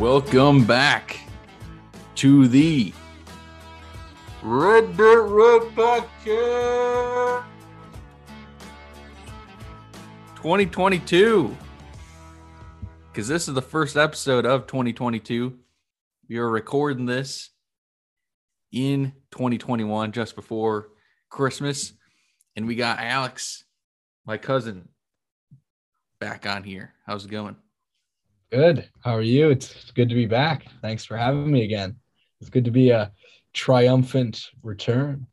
Welcome back to the Red Dirt Road Podcast. 2022. Because this is the first episode of 2022. We are recording this in 2021, just before Christmas. And we got Alex, my cousin, back on here. How's it going? Good. How are you? It's good to be back. Thanks for having me again. It's good to be a triumphant return.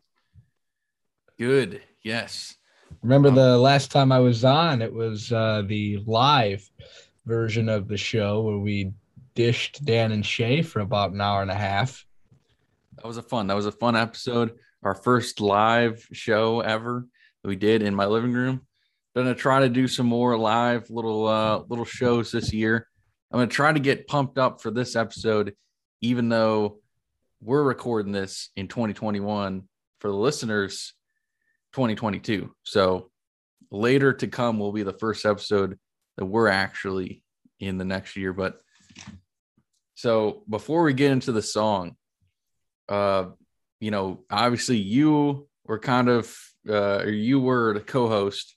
Good. Yes. Remember the last time I was on, it was uh, the live version of the show where we dished Dan and Shay for about an hour and a half. That was a fun. That was a fun episode. Our first live show ever that we did in my living room. Gonna try to do some more live little uh little shows this year. I'm gonna try to get pumped up for this episode, even though we're recording this in 2021 for the listeners 2022. So later to come will be the first episode that we're actually in the next year. But so before we get into the song, uh, you know, obviously you were kind of uh, or you were the co-host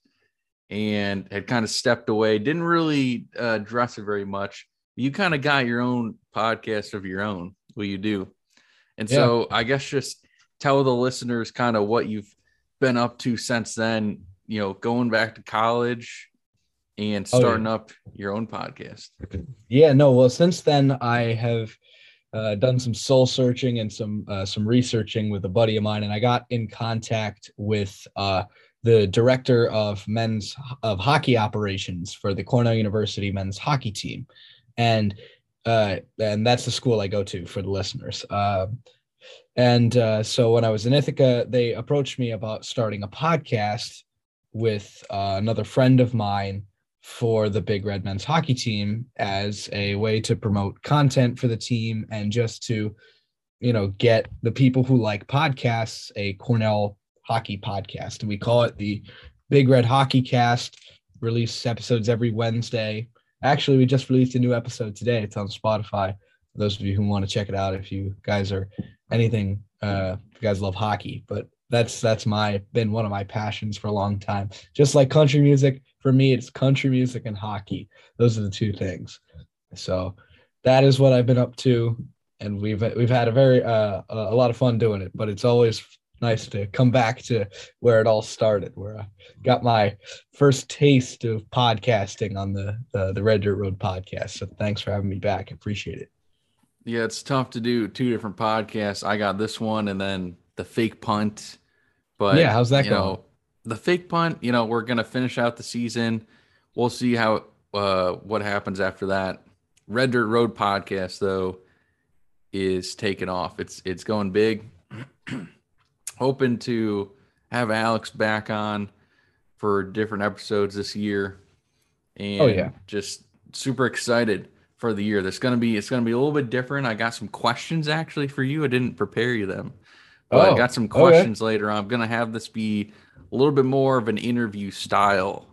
and had kind of stepped away, didn't really uh, address it very much. You kind of got your own podcast of your own, what you do. And Yeah. so I guess just tell the listeners kind of what you've been up to since then, you know, going back to college and Oh, yeah. starting up your own podcast. Yeah, no. Well, since then I have uh, done some soul searching and some uh, some researching with a buddy of mine, and I got in contact with uh, the director of men's of hockey operations for the Cornell University men's hockey team, and uh, and that's the school I go to for the listeners. Um and uh, so when I was in Ithaca, they approached me about starting a podcast with uh, another friend of mine for the Big Red men's hockey team as a way to promote content for the team and just to, you know, get the people who like podcasts a Cornell hockey podcast. And we call it the Big Red Hockey Cast. Release episodes every Wednesday. Actually, we just released a new episode today. It's on Spotify. For those of you who want to check it out, if you guys are anything, uh, you guys love hockey, but that's that's my been one of my passions for a long time. Just like country music, for me, it's country music and hockey. Those are the two things. So that is what I've been up to, and we've we've had a very uh, a lot of fun doing it. But it's always nice to come back to where it all started, where I got my first taste of podcasting on the the, the Red Dirt Road podcast. So thanks for having me back. I appreciate it. Yeah, it's tough to do two different podcasts. I got this one and then the fake punt. But Yeah, how's that going? Know, the fake punt, you know, we're gonna finish out the season. We'll see how uh what happens after that. Red Dirt Road podcast though is taking off. It's it's going big. Hoping to have Alex back on for different episodes this year. And Oh, yeah. just super excited for the year. There's gonna be it's gonna be a little bit different. I got some questions actually for you. I didn't prepare you them. But I Oh, got some okay. questions later. I'm gonna have this be a little bit more of an interview style.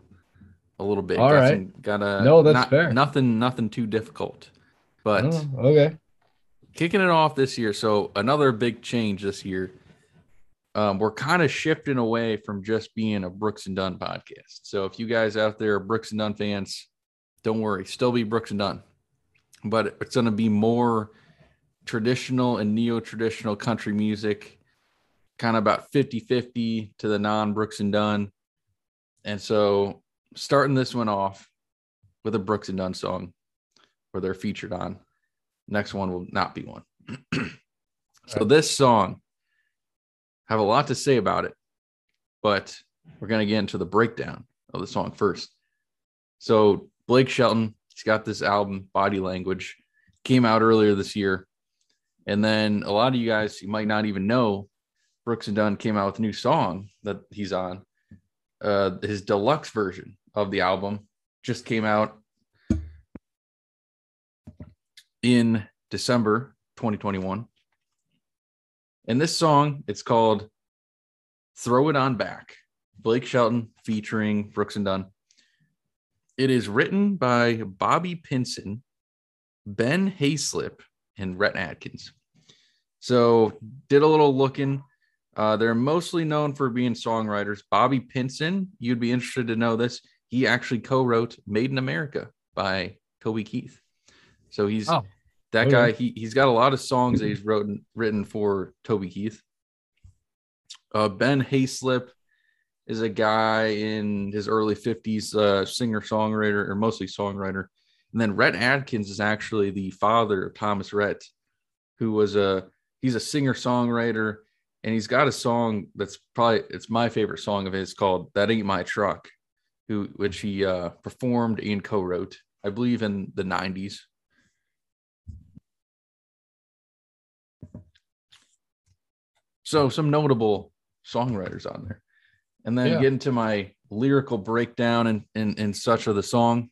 A little bit. All got right. some- gotta No, that's not- fair. Nothing nothing too difficult. But Oh, okay. kicking it off this year. So another big change this year. Um, we're kind of shifting away from just being a Brooks and Dunn podcast. So if you guys out there are Brooks and Dunn fans, don't worry, still be Brooks and Dunn, but it's going to be more traditional and neo-traditional country music, kind of about 50-50 to the non-Brooks and Dunn. And so starting this one off with a Brooks and Dunn song where they're featured on. Next one will not be one. so this song have a lot to say about it, but we're gonna get into the breakdown of the song first. So Blake Shelton, he's got this album, Body Language, came out earlier this year. And then a lot of you guys, you might not even know, Brooks and Dunn came out with a new song that he's on. Uh, his deluxe version of the album just came out in December 2021. And this song, it's called Throw It On Back. Blake Shelton featuring Brooks and Dunn. It is written by Bobby Pinson, Ben Hayslip and Rhett Akins. So did a little looking. Uh, they're mostly known for being songwriters. Bobby Pinson, you'd be interested to know this. He actually co-wrote "Made in America" by Toby Keith. So he's Oh, that okay. guy. He he's got a lot of songs that he's written written for Toby Keith. Uh, ben Hayslip is a guy in his early 50s, uh, singer songwriter or mostly songwriter. And then Rhett Akins is actually the father of Thomas Rhett, who was a he's a singer songwriter, and he's got a song that's probably it's my favorite song of his called "That Ain't My Truck," who which he uh, performed and co-wrote, I believe, in the 90s. So some notable songwriters on there. And then Yeah. get into my lyrical breakdown and, and and such of the song.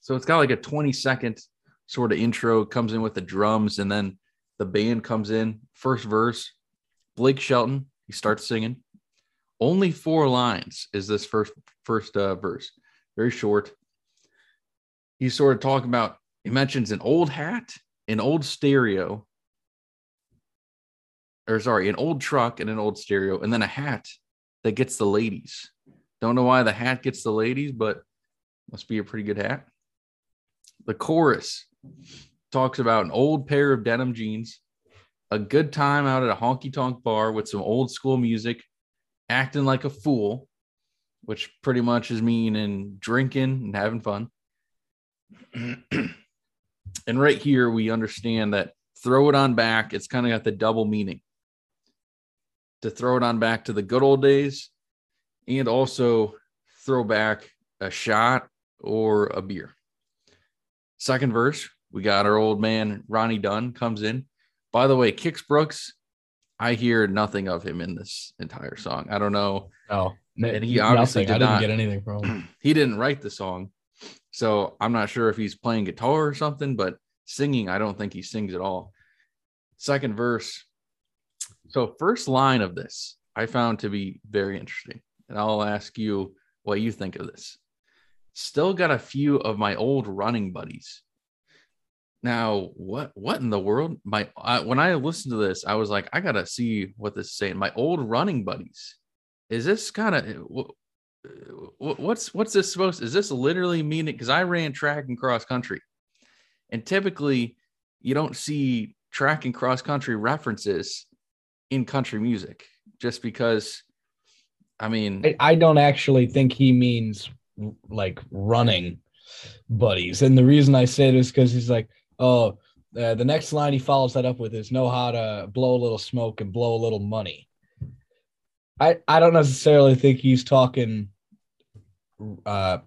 So it's got like a 20 second sort of intro, comes in with the drums, and then the band comes in. First verse, Blake Shelton, he starts singing. Only four lines is this first first uh, verse. Very short. He's sort of talking about, he mentions an old hat, an old stereo, or sorry, an old truck and an old stereo, and then a hat that gets the ladies. Don't know why the hat gets the ladies, but must be a pretty good hat. The chorus talks about an old pair of denim jeans, a good time out at a honky tonk bar with some old school music, acting like a fool, which pretty much is meaning drinking and having fun. and right here, we understand that throw it on back, it's kind of got the double meaning to throw it on back to the good old days and also throw back a shot or a beer. Second verse, we got our old man Ronnie Dunn comes in. By the way, Kix Brooks, I hear nothing of him in this entire song. I don't know. No, And he obviously nothing. I did didn't not- get anything from him. he didn't write the song. So I'm not sure if he's playing guitar or something, but singing, I don't think he sings at all. Second verse. So, first line of this I found to be very interesting. And I'll ask you what you think of this. Still got a few of my old running buddies. Now, what what in the world? My when I listened to this, I was like, I gotta see what this is saying. My old running buddies. Is this kind of eh, eh, wh- what's what's this supposed is this literally meaning because i ran track and cross country and typically you don't see track and cross country references in country music just because i mean I, I don't actually think he means like running buddies. And the reason I say this because he's like, oh, uh, the next line he follows that up with is know how to blow a little smoke and blow a little money. I I don't necessarily think he's talking uh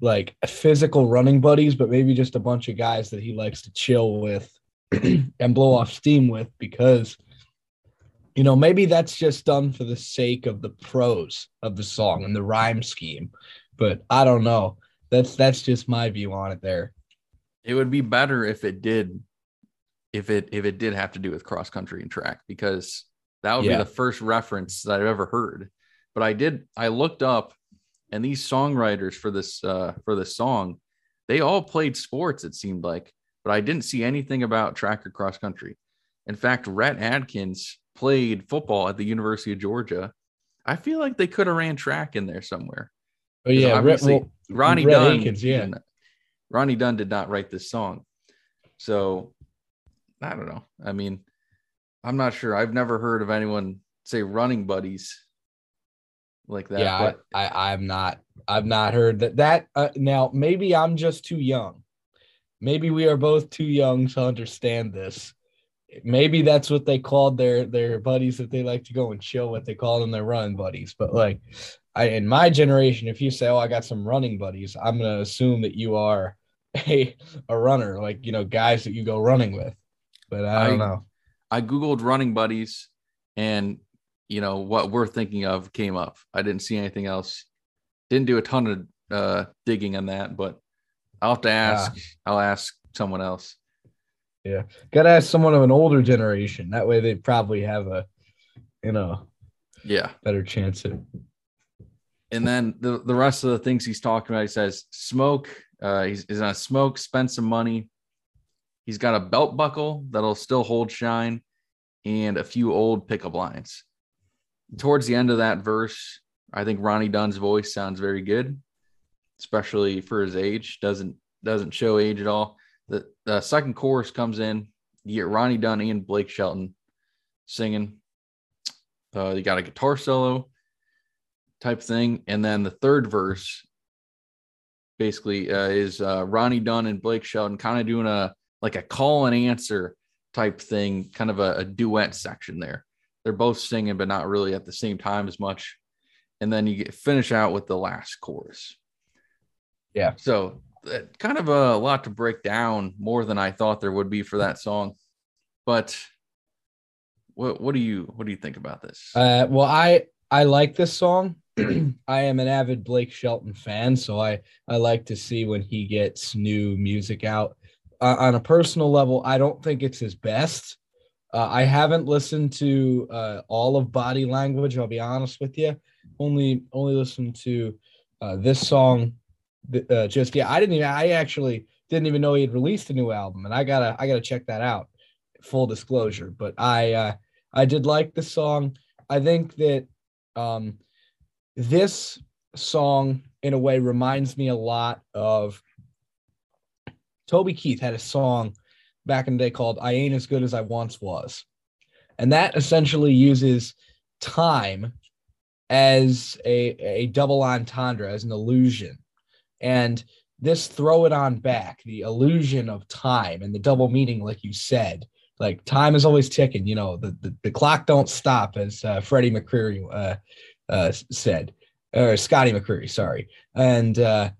like physical running buddies, but maybe just a bunch of guys that he likes to chill with and blow off steam with because you know maybe that's just done for the sake of the prose of the song and the rhyme scheme but i don't know that's that's just my view on it there it would be better if it did if it if it did have to do with cross country and track because that would Yeah. be the first reference that I've ever heard. But I did I looked up and these songwriters for this uh for this song, they all played sports, it seemed like, but I didn't see anything about track or cross country. In fact, Rhett Akins played football at the University of Georgia. I feel like they could have ran track in there somewhere. 'Cause yeah obviously- well, Ronnie Rhett Dunn, Akins, yeah. Ronnie Dunn did not write this song, so I don't know. I mean, I'm not sure. I've never heard of anyone say running buddies like that. yeah but I, I i'm not i've not heard that that uh, now maybe i'm just too young maybe we are both too young to understand this maybe that's what they called their their buddies that they like to go and chill with they call them their run buddies but like i in my generation if you say oh i got some running buddies i'm going to assume that you are a a runner like you know guys that you go running with but i don't I- know I googled running buddies, and you know what we're thinking of came up. I didn't see anything else. Didn't do a ton of uh, digging on that, but I'll have to ask. I'll ask someone else. Gotta ask someone of an older generation that way they probably have a you know Yeah. better chance at and then the, the rest of the things he's talking about, he says smoke. Uh, he's, he's on smoke, spend some money, He's got a belt buckle that'll still hold shine and a few old pickup lines. Towards the end of that verse, I think Ronnie Dunn's voice sounds very good, especially for his age. Doesn't doesn't show age at all. The, the second chorus comes in. You get Ronnie Dunn and Blake Shelton singing. Uh, you got a guitar solo type thing, and then the third verse basically uh, is uh, Ronnie Dunn and Blake Shelton kind of doing a like a call and answer type thing, kind of a, a duet section there. They're both singing, but not really at the same time as much. And then you get finish out with the last chorus. Yeah. So kind of a lot to break down more than I thought there would be for that song. But what what do you what do you think about this? Uh, well, I I like this song. I am an avid Blake Shelton fan, so I I like to see when he gets new music out. Uh, on a personal level, I don't think it's his best. Uh, I haven't listened to uh, all of Body Language. I'll be honest with you. Only only listened to uh, this song. Uh, just yeah, I didn't even. I actually didn't even know he had released a new album, and I gotta I gotta check that out. Full disclosure, but I uh, I did like the song. I think that um, this song, in a way, reminds me a lot of Toby Keith had a song back in the day called I Ain't As Good As I Once Was. And that essentially uses time as a, a double entendre, as an illusion. And this throw it on back, the illusion of time and the double meaning, like you said, like time is always ticking, you know, the, the, the clock don't stop, as uh, Freddie McCreary uh, uh, said, or Scotty McCreery, sorry. And uh,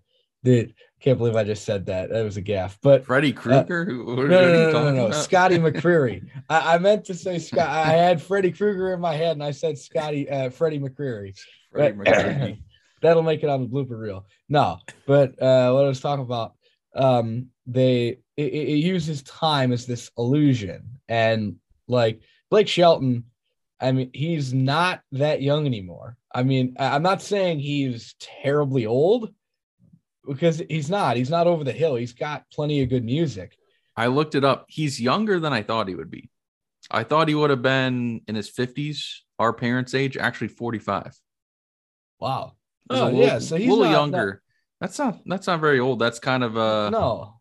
the can't believe I just said that. That was a gaff. But Freddie Krueger? Uh, no, no, no, no, no. Scotty McCreery. I, I, meant to say Scott. I had Freddie Krueger in my head, and I said Scotty, uh, Freddie McCreary. Freddie McCreary. That'll make it on the blooper reel. No, but uh, what I was talking about, um, they it, it uses time as this illusion, and like Blake Shelton, I mean, he's not that young anymore. I mean, I'm not saying he's terribly old because he's not. He's not over the hill. He's got plenty of good music. I looked it up. He's younger than I thought he would be. I thought he would have been in his 50s, our parents' age, actually 45. Wow. Oh, little, yeah. So he's a little not, younger. Not, that's not that's not very old. That's kind of uh no.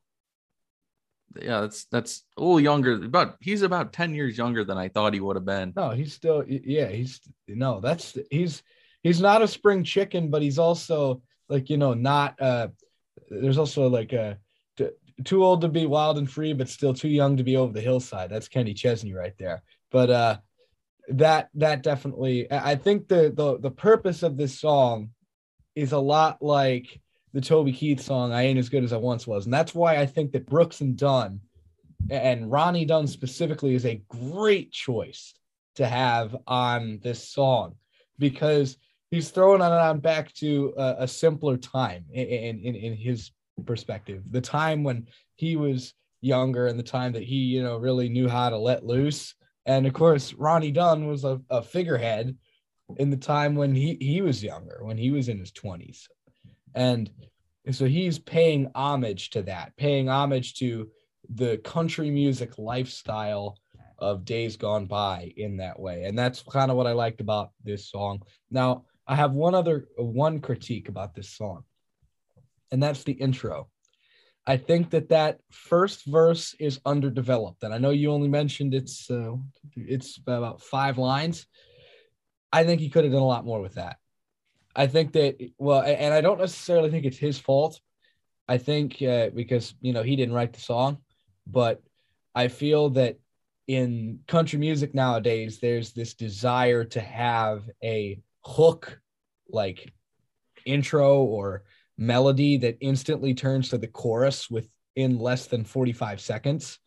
Yeah, that's that's a little younger, but he's about 10 years younger than I thought he would have been. No, he's still yeah, he's no, that's he's he's not a spring chicken, but he's also like you know not uh there's also like a t- too old to be wild and free but still too young to be over the hillside that's kenny chesney right there but uh that that definitely i think the the, the purpose of this song is a lot like the toby keith song i ain't as good as i once was. And that's why i think that brooks and dunn and ronnie dunn specifically is a great choice to have on this song. Because he's throwing it on back to a, a simpler time in, in in his perspective. The time when he was younger and the time that he you know really knew how to let loose. And of course ronnie dunn was a, a figurehead in the time when he he was younger when he was in his 20s and so he's paying homage to that paying homage to the country music lifestyle of days gone by in that way and that's kind of what i liked about this song now I have one other one critique about this song, and that's the intro. I think that that first verse is underdeveloped, and I know you only mentioned it's uh, it's about five lines. I think he could have done a lot more with that. I think that well, and I don't necessarily think it's his fault. I think uh, because you know he didn't write the song, but I feel that in country music nowadays, there's this desire to have a hook like intro or melody that instantly turns to the chorus within less than 45 seconds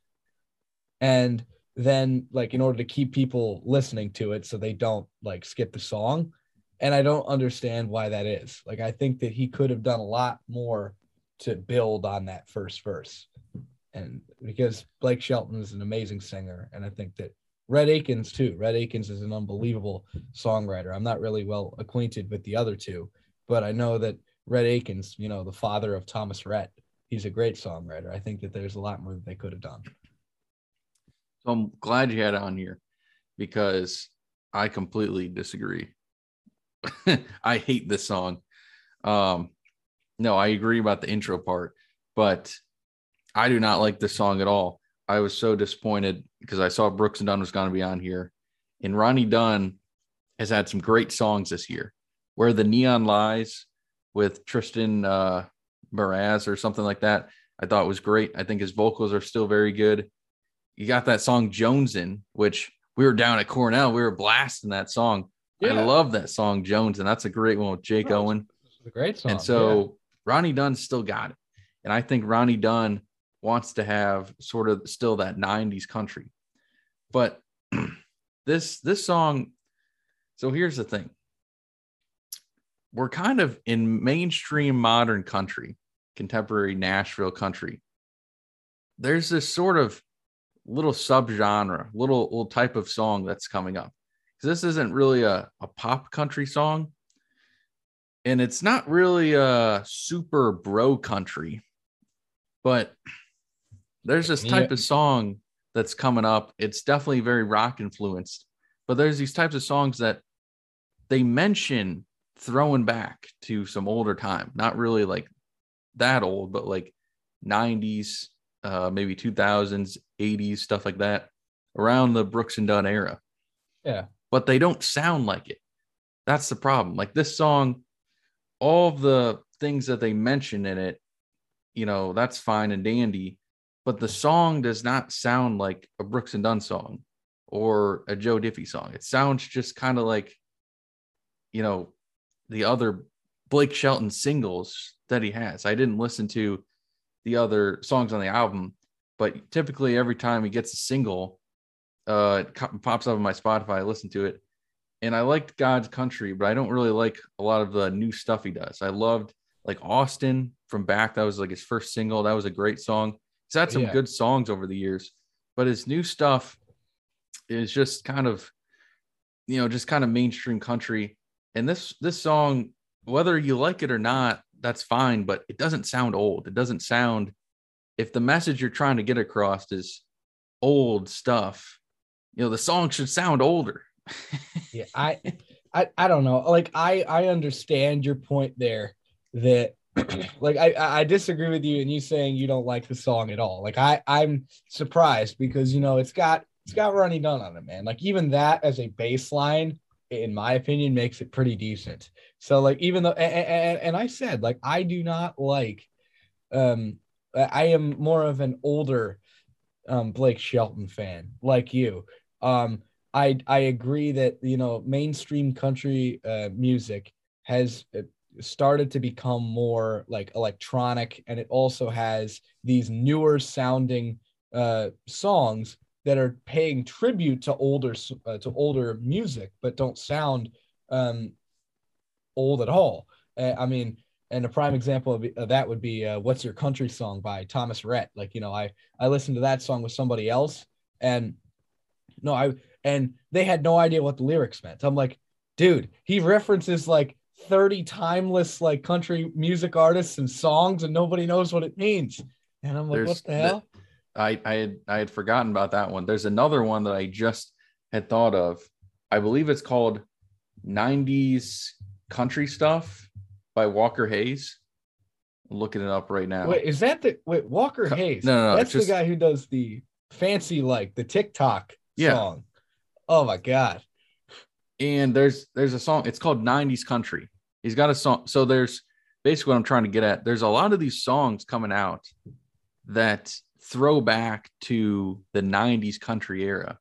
and then like in order to keep people listening to it so they don't like skip the song and i don't understand why that is like i think that he could have done a lot more to build on that first verse and because blake shelton is an amazing singer and i think that Rhett Akins too. Rhett Akins is an unbelievable songwriter. I'm not really well acquainted with the other two, but I know that Rhett Akins, you know, the father of Thomas Rhett, he's a great songwriter. I think that there's a lot more that they could have done. So I'm glad you had on here because I completely disagree. I hate this song. Um, no, I agree about the intro part, but I do not like this song at all. I was so disappointed because I saw Brooks and Dunn was going to be on here, and Ronnie Dunn has had some great songs this year. Where the Neon Lies with Tristan uh, Mraz or something like that, I thought was great. I think his vocals are still very good. You got that song Jonesin, which we were down at Cornell, we were blasting that song. I love that song Jones, and that's a great one with Jake oh, No, Owen. Great song. And so Ronnie Dunn still got it. And I think Ronnie Dunn wants to have sort of still that 90s country. But this this song, so here's the thing. We're kind of in mainstream modern country, contemporary Nashville country. There's this sort of little subgenre, little little type of song that's coming up. Because this isn't really a, a pop country song and it's not really a super bro country, but there's this type Yeah. of song that's coming up. It's definitely very rock influenced, but there's these types of songs that they mention throwing back to some older time, not really like that old, but like 90s, uh, maybe 2000s, 80s, stuff like that, around the Brooks and Dunn era. Yeah. But they don't sound like it. That's the problem. Like this song, all of the things that they mention in it, you know, that's fine and dandy, but the song does not sound like a Brooks and Dunn song or a Joe Diffie song. It sounds just kind of like, you know, the other Blake Shelton singles that he has. I didn't listen to the other songs on the album, but typically every time he gets a single, uh, it co- pops up on my Spotify. I listen to it, and I liked God's Country, but I don't really like a lot of the new stuff he does. I loved like Austin from back. That was like his first single. That was a great song. He's had some Yeah. good songs over the years, but his new stuff is just kind of, you know, just kind of mainstream country. And this this song, whether you like it or not, that's fine, but it doesn't sound old. It doesn't sound if the message you're trying to get across is old stuff, you know, the song should sound older. yeah i i i don't know like i i understand your point there that like I I disagree with you and you saying you don't like the song at all. Like I I'm surprised because you know it's got it's got Ronnie Dunn on it, man. Like even that as a baseline, in my opinion, makes it pretty decent. So like even though and, and, and I said like I do not like um I am more of an older um Blake Shelton fan like you. Um I I agree that you know mainstream country uh, music has uh, started to become more like electronic, and it also has these newer sounding uh, songs that are paying tribute to older uh, to older music, but don't sound um, old at all. Uh, I mean, and a prime example of, of that would be uh, "What's Your Country Song" by Thomas Rhett. Like you know, I I listened to that song with somebody else, and no, I and they had no idea what the lyrics meant. I'm like, dude, he references like 30 timeless like country music artists and songs, and nobody knows what it means. And I'm like, There's what the the- hell? I I had I had forgotten about that one. There's another one that I just had thought of. I believe it's called 90s country stuff by Walker Hayes. I'm looking it up right now. Wait, is that the wait Walker Co- Hayes? no, no, no, that's just- the guy who does the fancy like the TikTok Yeah. song. Oh my god. and there's there's a song it's called 90s country he's got a song so there's basically what i'm trying to get at there's a lot of these songs coming out that throw back to the 90s country era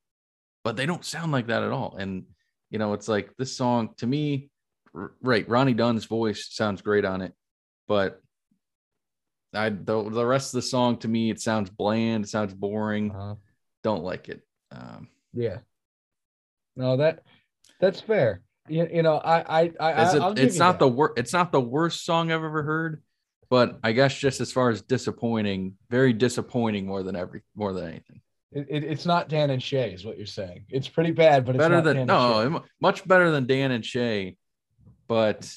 but they don't sound like that at all and you know it's like this song to me right ronnie dunn's voice sounds great on it but i the, the rest of the song to me it sounds bland it sounds boring Uh-huh. don't like it um Yeah. No, that that's fair. You, you know, I I I it- it's not that. the worst it's not the worst song I've ever heard, but I guess just as far as disappointing, very disappointing more than every more than anything. It, it, it's not Dan and Shay, is what you're saying. It's pretty bad, but it's better not than Dan no, much better than Dan and Shay. But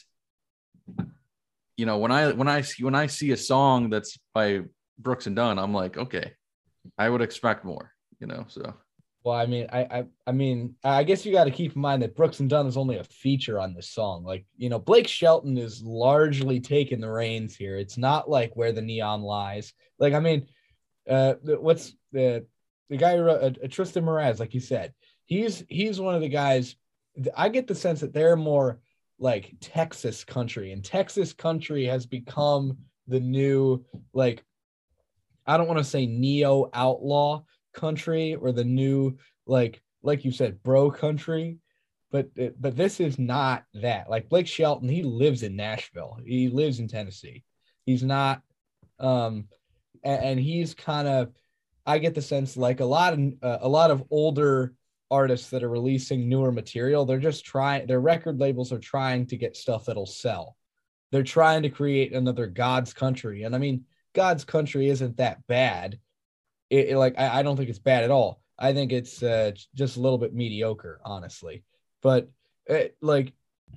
you know, when I when I see when I see a song that's by Brooks and Dunn, I'm like, okay, I would expect more, you know. So Well, I mean, I, I, I mean, I guess you got to keep in mind that Brooks and Dunn is only a feature on this song. Like, you know, Blake Shelton is largely taking the reins here. It's not like where the neon lies. Like, I mean, uh, what's the the guy who wrote, uh, uh, Tristan Mraz, like you said, he's he's one of the guys. I get the sense that they're more like Texas country, and Texas country has become the new like I don't want to say neo outlaw country or the new like like you said bro country but but this is not that. Like blake shelton he lives in nashville. He lives in tennessee. He's not um and, and he's kind of i get the sense like a lot of uh, a lot of older artists that are releasing newer material they're just trying their record labels are trying to get stuff that'll sell they're trying to create another god's country and i mean god's country isn't that bad it, it, like I, I, don't think it's bad at all. I think it's uh, just a little bit mediocre, honestly. But it, uh, like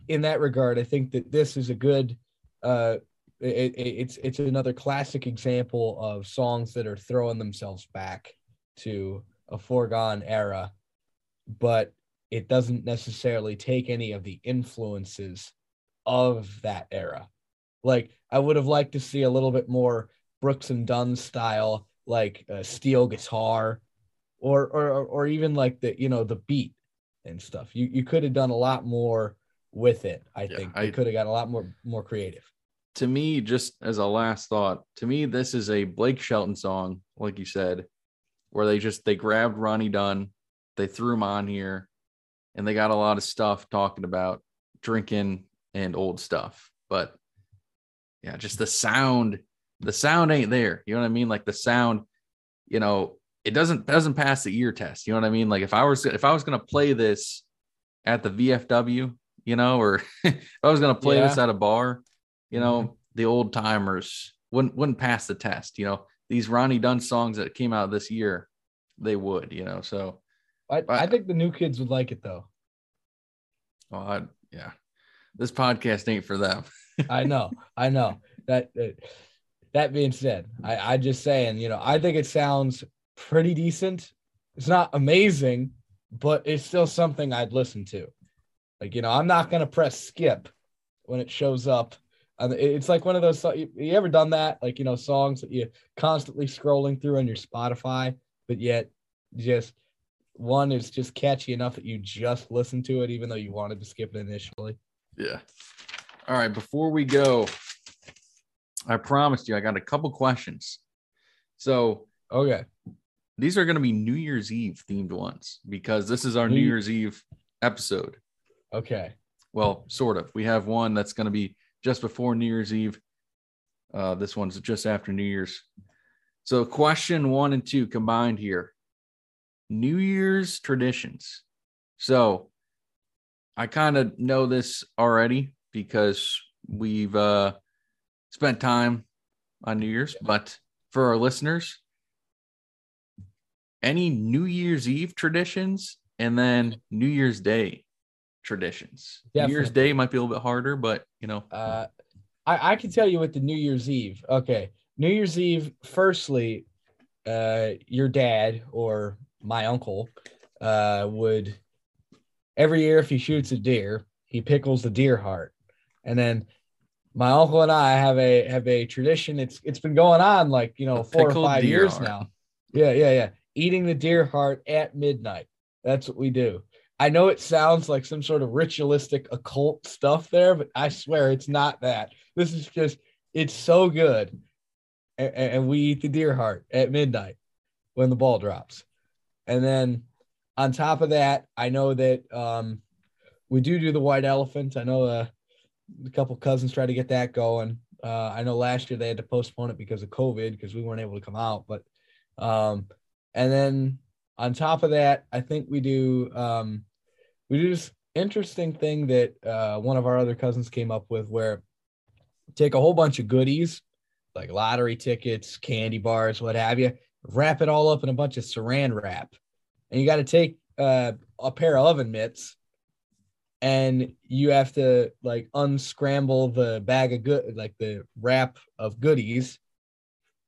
in that regard, I think that this is a good. Uh, it, it's it's another classic example of songs that are throwing themselves back to a foregone era, but it doesn't necessarily take any of the influences of that era. Like I would have liked to see a little bit more Brooks and Dunn style like a steel guitar or or or even like the you know the beat and stuff. You you could have done a lot more with it i yeah, think. I could have got a lot more more creative. To me just as a last thought to me this is a blake shelton song like you said where they just they grabbed ronnie dunn they threw him on here and they got a lot of stuff talking about drinking and old stuff but yeah just the sound the sound ain't there. You know what I mean? Like the sound, you know, it doesn't doesn't pass the ear test. You know what I mean? Like if I was if I was gonna play this at the VFW, you know, or if I was gonna play yeah. this at a bar, you know, mm-hmm. the old timers wouldn't wouldn't pass the test. You know, these Ronnie Dunn songs that came out this year, they would. You know, so I, I think the new kids would like it though. Oh, I, yeah, this podcast ain't for them. I know, I know that. that that being said, I, I just saying, you know, I think it sounds pretty decent. It's not amazing, but it's still something I'd listen to. Like, you know, I'm not gonna press skip when it shows up. And it's like one of those. You, you ever done that? Like, you know, songs that you constantly scrolling through on your Spotify, but yet just one is just catchy enough that you just listen to it, even though you wanted to skip it initially. Yeah. All right. Before we go, I promised you I got a couple questions. So, okay. These are going to be New Year's Eve themed ones because this is our New, New Year's Eve episode. Okay. Well, sort of. We have one that's going to be just before New Year's Eve. Uh, this one's just after New Year's. So, question one and two combined here New Year's traditions. So, I kind of know this already because we've uh, spent time on New Year's, but for our listeners, any New Year's Eve traditions and then New Year's Day traditions. Definitely. New Year's Day might be a little bit harder, but you know. Uh, I, I can tell you with the New Year's Eve. Okay. New Year's Eve, firstly, uh, your dad or my uncle uh, would every year if he shoots a deer, he pickles the deer heart. And then my uncle and I have a have a tradition. It's it's been going on like you know four or five years heart. now. Yeah, yeah, yeah. Eating the deer heart at midnight. That's what we do. I know it sounds like some sort of ritualistic occult stuff there, but I swear it's not that. This is just it's so good. And, and we eat the deer heart at midnight when the ball drops. And then on top of that, I know that um, we do do the white elephant. I know uh, a couple cousins tried to get that going. Uh, I know last year they had to postpone it because of COVID because we weren't able to come out. But um, and then on top of that, I think we do um, we do this interesting thing that uh, one of our other cousins came up with where take a whole bunch of goodies like lottery tickets, candy bars, what have you, wrap it all up in a bunch of saran wrap, and you got to take uh, a pair of oven mitts and you have to like unscramble the bag of good like the wrap of goodies.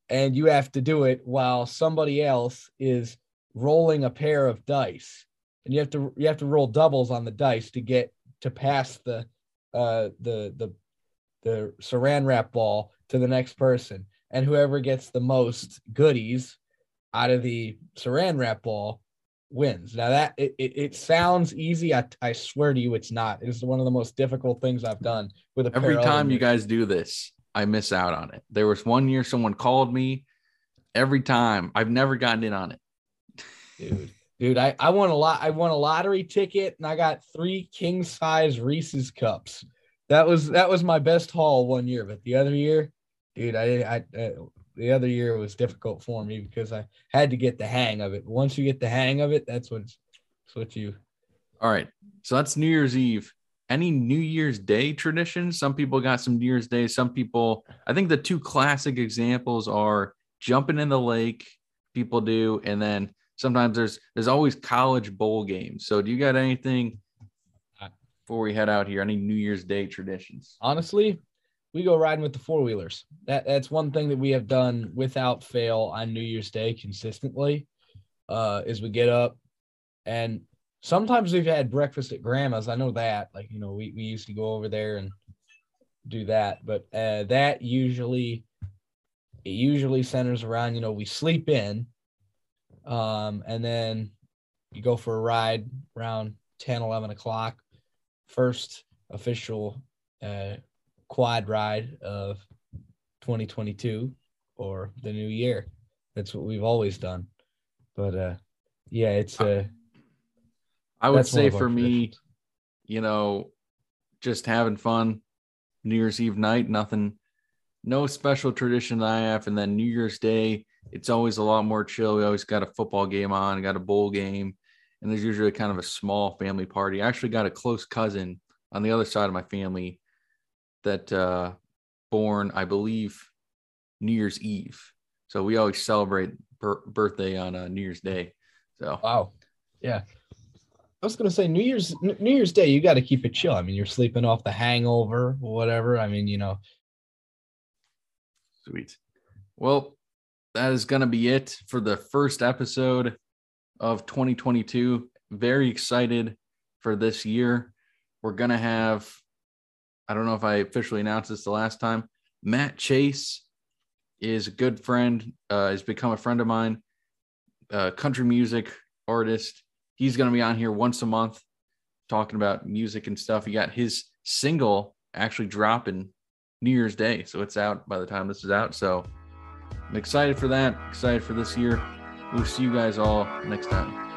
And you have to do it while somebody else is rolling a pair of dice, and you have to you have to roll doubles on the dice to get to pass the uh the the the saran wrap ball to the next person, and whoever gets the most goodies out of the saran wrap ball wins. Now that it, it, it sounds easy. I, I swear to you, it's not. It's one of the most difficult things I've done with a Every time you guys do this, I miss out on it. There was one year someone called me. Every time I've never gotten in on it. dude. Dude, I, I won a lot. I won a lottery ticket and I got three king size Reese's cups. That was that was my best haul one year. But the other year, dude, I I uh, the other year was difficult for me because I had to get the hang of it. Once you get the hang of it, that's what that's what you. All right. So that's New Year's Eve. Any New Year's Day traditions? Some people got some New Year's Day. Some people, I think the two classic examples are jumping in the lake, people do, and then sometimes there's there's always college bowl games. So do you got anything before we head out here? Any New Year's Day traditions? Honestly, we go riding with the four wheelers. That that's one thing that we have done without fail on New Year's Day consistently. Uh, is we get up and sometimes we've had breakfast at grandma's. I know that. Like, you know, we, we used to go over there and do that. But uh that usually it usually centers around, you know, we sleep in. Um, and then you go for a ride around 10, 11 o'clock. First official uh quad ride of 2022 or the new year. That's what we've always done. But uh yeah, it's uh I would say for me, traditions. you know, just having fun. New Year's Eve night, nothing, no special tradition that I have. And then New Year's Day, it's always a lot more chill. We always got a football game on, got a bowl game, and there's usually kind of a small family party. I actually got a close cousin on the other side of my family that uh born, I believe, New Year's Eve. So we always celebrate bir- birthday on uh, New Year's Day. So Wow. Yeah. I was gonna say New Year's New Year's Day, you got to keep it chill. I mean, you're sleeping off the hangover, whatever. I mean, you know, Sweet. Well, that is going to be it for the first episode of 2022. Very excited for this year. We're going to have, I don't know if I officially announced this the last time, Matt Chase is a good friend, uh, has become a friend of mine, uh, country music artist. He's going to be on here once a month talking about music and stuff. He got his single actually dropping New Year's Day. So it's out by the time this is out. So I'm excited for that. Excited for this year. We'll see you guys all next time.